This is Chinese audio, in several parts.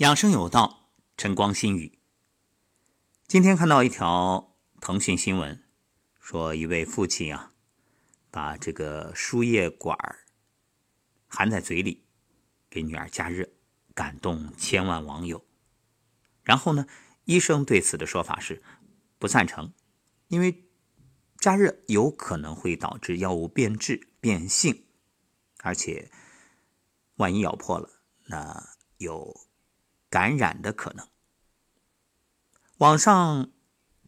养生有道，晨光心语。今天看到一条腾讯新闻，说一位父亲啊，把这个输液管含在嘴里，给女儿加热，感动千万网友。然后呢，医生对此的说法是不赞成，因为加热有可能会导致药物变质变性，而且万一咬破了，那有。感染的可能，网上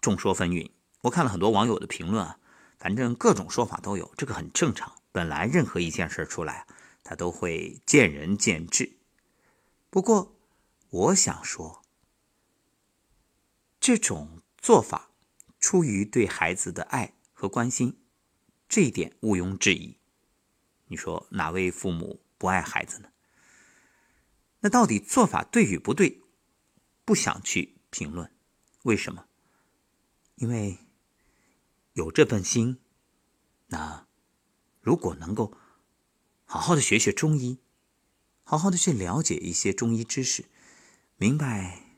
众说纷纭。我看了很多网友的评论啊，反正各种说法都有，这个很正常。本来任何一件事出来，它都会见仁见智。不过，我想说，这种做法出于对孩子的爱和关心，这一点毋庸置疑。你说哪位父母不爱孩子呢？那到底做法对与不对？不想去评论，为什么？因为有这份心。那如果能够好好的学学中医，好好的去了解一些中医知识，明白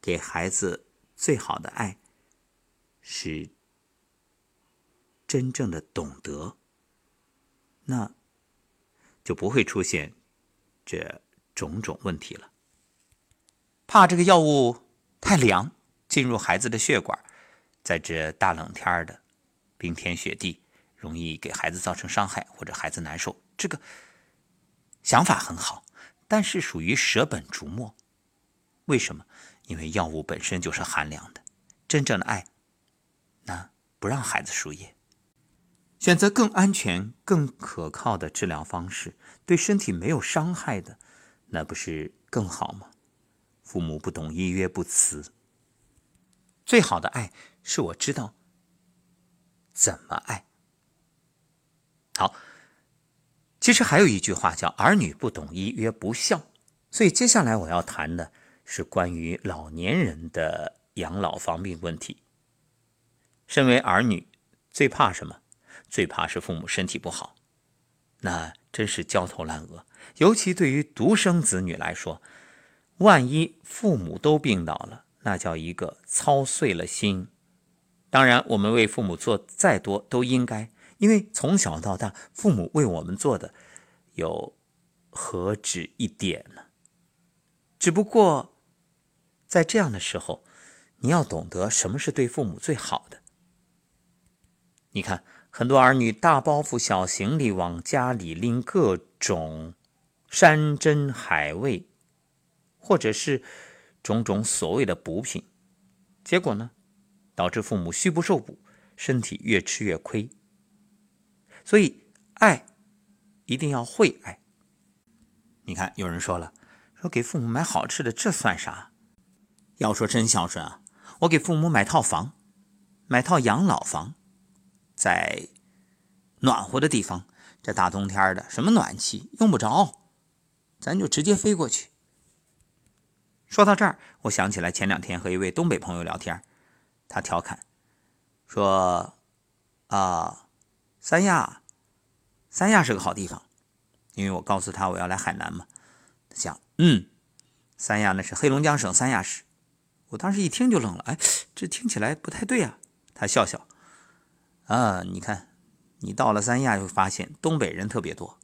给孩子最好的爱是真正的懂得，那就不会出现。这种种问题了，怕这个药物太凉进入孩子的血管，在这大冷天的冰天雪地，容易给孩子造成伤害或者孩子难受。这个想法很好，但是属于舍本逐末。为什么？因为药物本身就是寒凉的，真正的爱，那不让孩子输液。选择更安全、更可靠的治疗方式，对身体没有伤害的，那不是更好吗？父母不懂医曰不辞。最好的爱是我知道怎么爱。好，其实还有一句话叫“儿女不懂医曰不孝”，所以接下来我要谈的是关于老年人的养老防病问题。身为儿女，最怕什么？最怕是父母身体不好，那真是焦头烂额。尤其对于独生子女来说，万一父母都病倒了，那叫一个操碎了心。当然，我们为父母做再多都应该，因为从小到大，父母为我们做的有何止一点呢？只不过在这样的时候，你要懂得什么是对父母最好的。你看。很多儿女大包袱、小行李往家里拎各种山珍海味，或者是种种所谓的补品，结果呢，导致父母虚不受补，身体越吃越亏。所以，爱一定要会爱。你看，有人说了，说给父母买好吃的，这算啥？要说真孝顺啊，我给父母买套房，买套养老房。在暖和的地方，这大冬天的，什么暖气用不着，咱就直接飞过去。说到这儿，我想起来前两天和一位东北朋友聊天，他调侃说：“啊，三亚，三亚是个好地方，因为我告诉他我要来海南嘛。”他讲：“嗯，三亚那是黑龙江省三亚市。”我当时一听就愣了，哎，这听起来不太对啊。他笑笑。啊，你看，你到了三亚，就发现东北人特别多，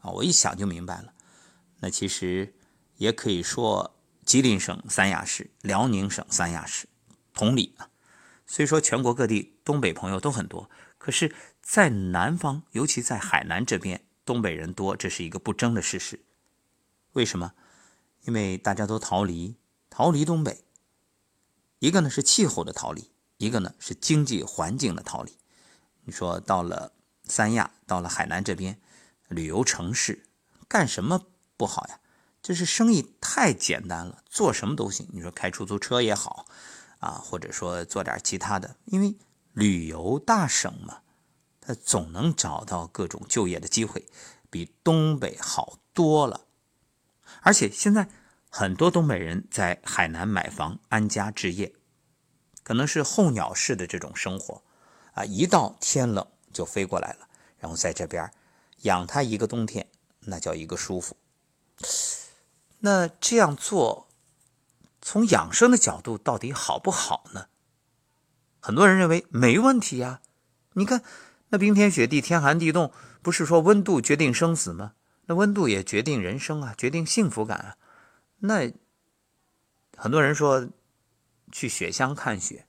啊，我一想就明白了。那其实也可以说，吉林省三亚市、辽宁省三亚市，同理啊。虽说全国各地东北朋友都很多，可是，在南方，尤其在海南这边，东北人多，这是一个不争的事实。为什么？因为大家都逃离，逃离东北。一个呢是气候的逃离，一个呢是经济环境的逃离。你说到了三亚，到了海南这边旅游城市，干什么不好呀？这是生意太简单了，做什么都行。你说开出租车也好，啊，或者说做点其他的，因为旅游大省嘛，他总能找到各种就业的机会，比东北好多了。而且现在很多东北人在海南买房安家置业，可能是候鸟式的这种生活。啊，一到天冷就飞过来了，然后在这边养它一个冬天，那叫一个舒服。那这样做，从养生的角度到底好不好呢？很多人认为没问题呀。你看，那冰天雪地、天寒地冻，不是说温度决定生死吗？那温度也决定人生啊，决定幸福感啊。那很多人说去雪乡看雪，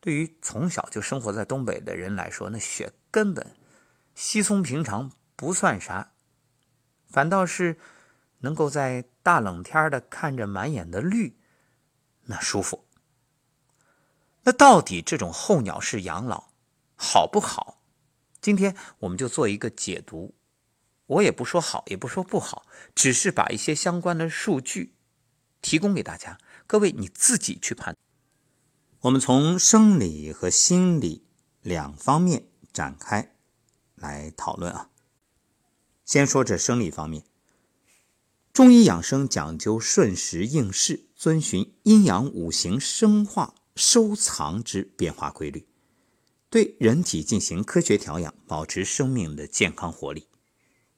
对于从小就生活在东北的人来说，那雪根本稀松平常，不算啥，反倒是能够在大冷天的看着满眼的绿，那舒服。那到底这种候鸟式养老好不好？今天我们就做一个解读。我也不说好，也不说不好，只是把一些相关的数据提供给大家，各位你自己去判。我们从生理和心理两方面展开来讨论啊。先说这生理方面，中医养生讲究顺时应势，遵循阴阳五行生化收藏之变化规律，对人体进行科学调养，保持生命的健康活力。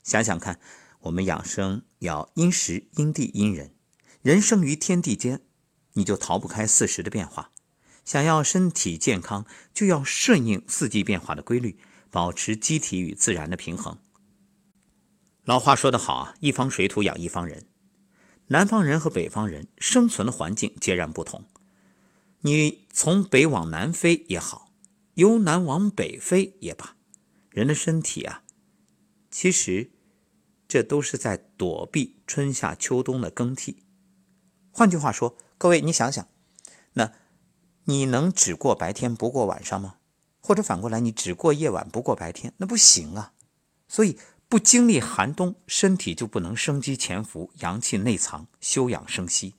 想想看，我们养生要因时、因地、因人。人生于天地间，你就逃不开四时的变化。想要身体健康，就要顺应四季变化的规律，保持机体与自然的平衡。老话说得好啊，“一方水土养一方人”。南方人和北方人生存的环境截然不同。你从北往南飞也好，由南往北飞也罢，人的身体啊。其实，这都是在躲避春夏秋冬的更替。换句话说，各位你想想，你能只过白天不过晚上吗？或者反过来，你只过夜晚不过白天，那不行啊。所以，不经历寒冬，身体就不能生机潜伏、阳气内藏、休养生息；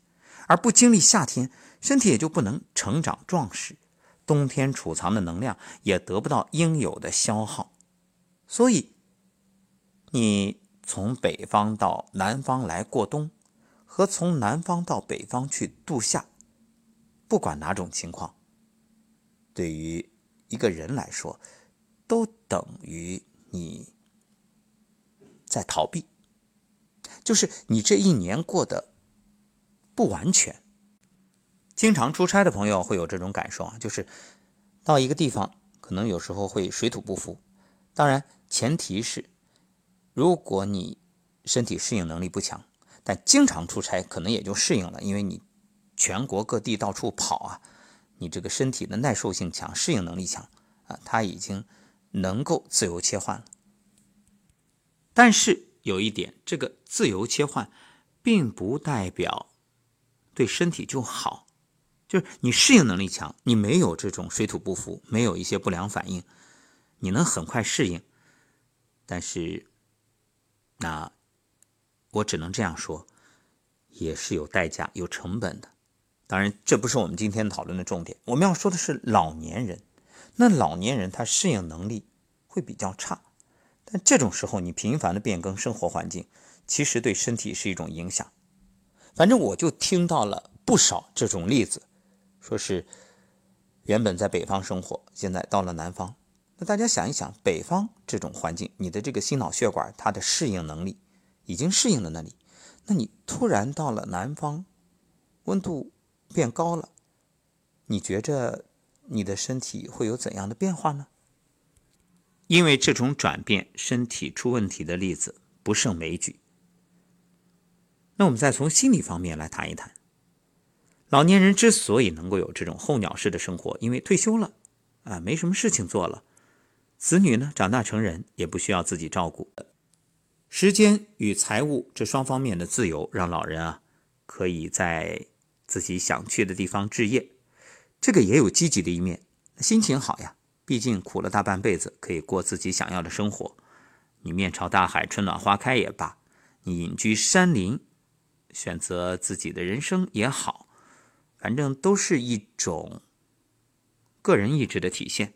而不经历夏天，身体也就不能成长壮实，冬天储藏的能量也得不到应有的消耗。所以。你从北方到南方来过冬，和从南方到北方去度夏，不管哪种情况，对于一个人来说，都等于你在逃避，就是你这一年过得不完全。经常出差的朋友会有这种感受啊，就是到一个地方，可能有时候会水土不服，当然前提是。如果你身体适应能力不强，但经常出差，可能也就适应了，因为你全国各地到处跑啊，你这个身体的耐受性强，适应能力强啊，它已经能够自由切换了。但是有一点，这个自由切换并不代表对身体就好，就是你适应能力强，你没有这种水土不服，没有一些不良反应，你能很快适应，但是。那我只能这样说，也是有代价、有成本的。当然，这不是我们今天讨论的重点。我们要说的是老年人。那老年人他适应能力会比较差，但这种时候你频繁的变更生活环境，其实对身体是一种影响。反正我就听到了不少这种例子，说是原本在北方生活，现在到了南方。那大家想一想，北方这种环境，你的这个心脑血管它的适应能力已经适应了那里，那你突然到了南方，温度变高了，你觉着你的身体会有怎样的变化呢？因为这种转变，身体出问题的例子不胜枚举。那我们再从心理方面来谈一谈，老年人之所以能够有这种候鸟式的生活，因为退休了，啊，没什么事情做了。子女呢，长大成人也不需要自己照顾，时间与财务这双方面的自由，让老人啊可以在自己想去的地方置业，这个也有积极的一面，心情好呀。毕竟苦了大半辈子，可以过自己想要的生活。你面朝大海，春暖花开也罢，你隐居山林，选择自己的人生也好，反正都是一种个人意志的体现。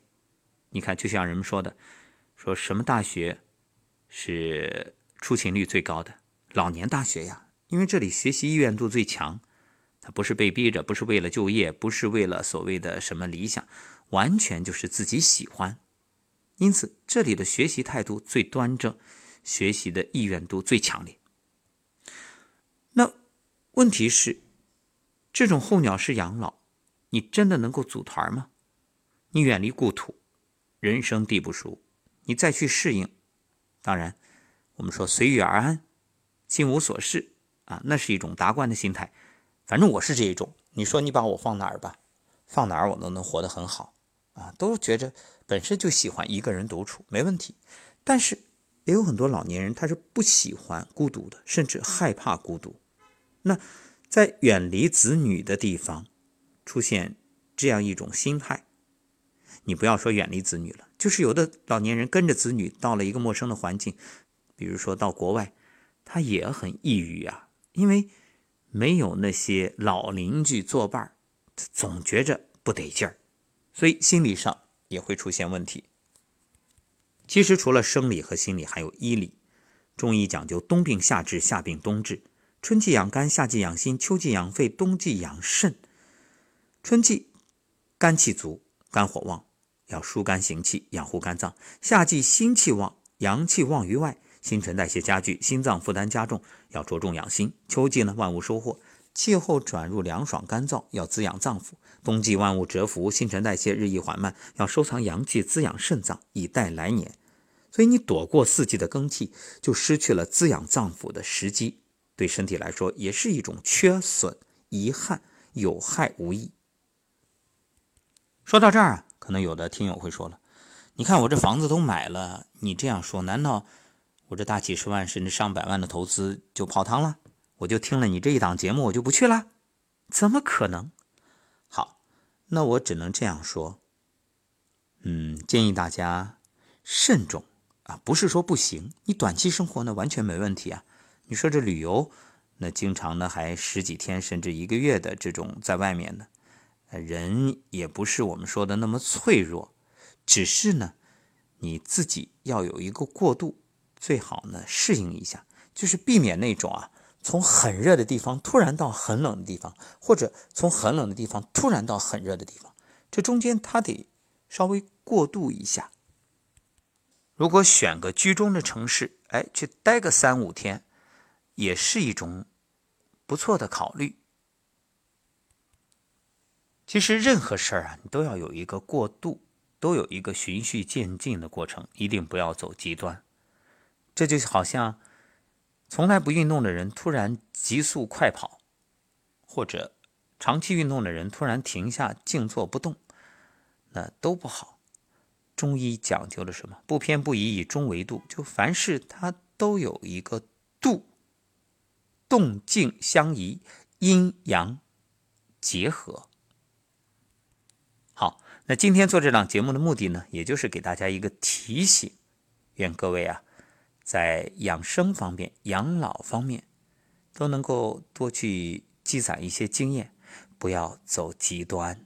你看，就像人们说的，说什么大学是出勤率最高的？老年大学呀，因为这里学习意愿度最强，他不是被逼着，不是为了就业，不是为了所谓的什么理想，完全就是自己喜欢。因此，这里的学习态度最端正，学习的意愿度最强烈。那问题是，这种候鸟式养老，你真的能够组团吗？你远离故土，人生地不熟，你再去适应，当然，我们说随遇而安，心无所事啊，那是一种达观的心态。反正我是这一种。你说你把我放哪儿吧，放哪儿我都能活得很好啊，都觉着本身就喜欢一个人独处，没问题。但是也有很多老年人他是不喜欢孤独的，甚至害怕孤独。那在远离子女的地方出现这样一种心态，你不要说远离子女了，就是有的老年人跟着子女到了一个陌生的环境，比如说到国外，他也很抑郁啊，因为。没有那些老邻居作伴总觉着不得劲儿，所以心理上也会出现问题。其实除了生理和心理，还有医理。中医讲究冬病夏治，夏病冬治。春季养肝，夏季养心，秋季养肺，冬季养肾。春季肝气足，肝火旺，要疏肝行气，养护肝脏。夏季心气旺，阳气旺于外。新陈代谢加剧，心脏负担加重，要着重养心。秋季呢，万物收获，气候转入凉爽干燥，要滋养脏腑。冬季万物蛰伏，新陈代谢日益缓慢，要收藏阳气，滋养肾脏，以待来年。所以你躲过四季的更替，就失去了滋养脏腑的时机，对身体来说也是一种缺损、遗憾、有害无益。说到这儿啊，可能有的听友会说了：“你看我这房子都买了，你这样说，难道？”我这大几十万甚至上百万的投资就泡汤了？我就听了你这一档节目，我就不去了？怎么可能？好，那我只能这样说。嗯，建议大家慎重啊，不是说不行，你短期生活呢完全没问题啊。你说这旅游，那经常呢还十几天甚至一个月的这种在外面的，人也不是我们说的那么脆弱，只是呢你自己要有一个过渡。最好呢，适应一下，就是避免那种啊，从很热的地方突然到很冷的地方，或者从很冷的地方突然到很热的地方，这中间他得稍微过渡一下。如果选个居中的城市，哎，去待个三五天，也是一种不错的考虑。其实任何事儿啊，你都要有一个过渡，都有一个循序渐进的过程，一定不要走极端。这就好像从来不运动的人突然急速快跑，或者长期运动的人突然停下静坐不动，那都不好。中医讲究的什么？不偏不倚，以中为度。就凡事它都有一个度，动静相宜，阴阳结合。好，那今天做这档节目的目的呢，也就是给大家一个提醒，愿各位啊。在养生方面、养老方面，都能够多去积攒一些经验，不要走极端。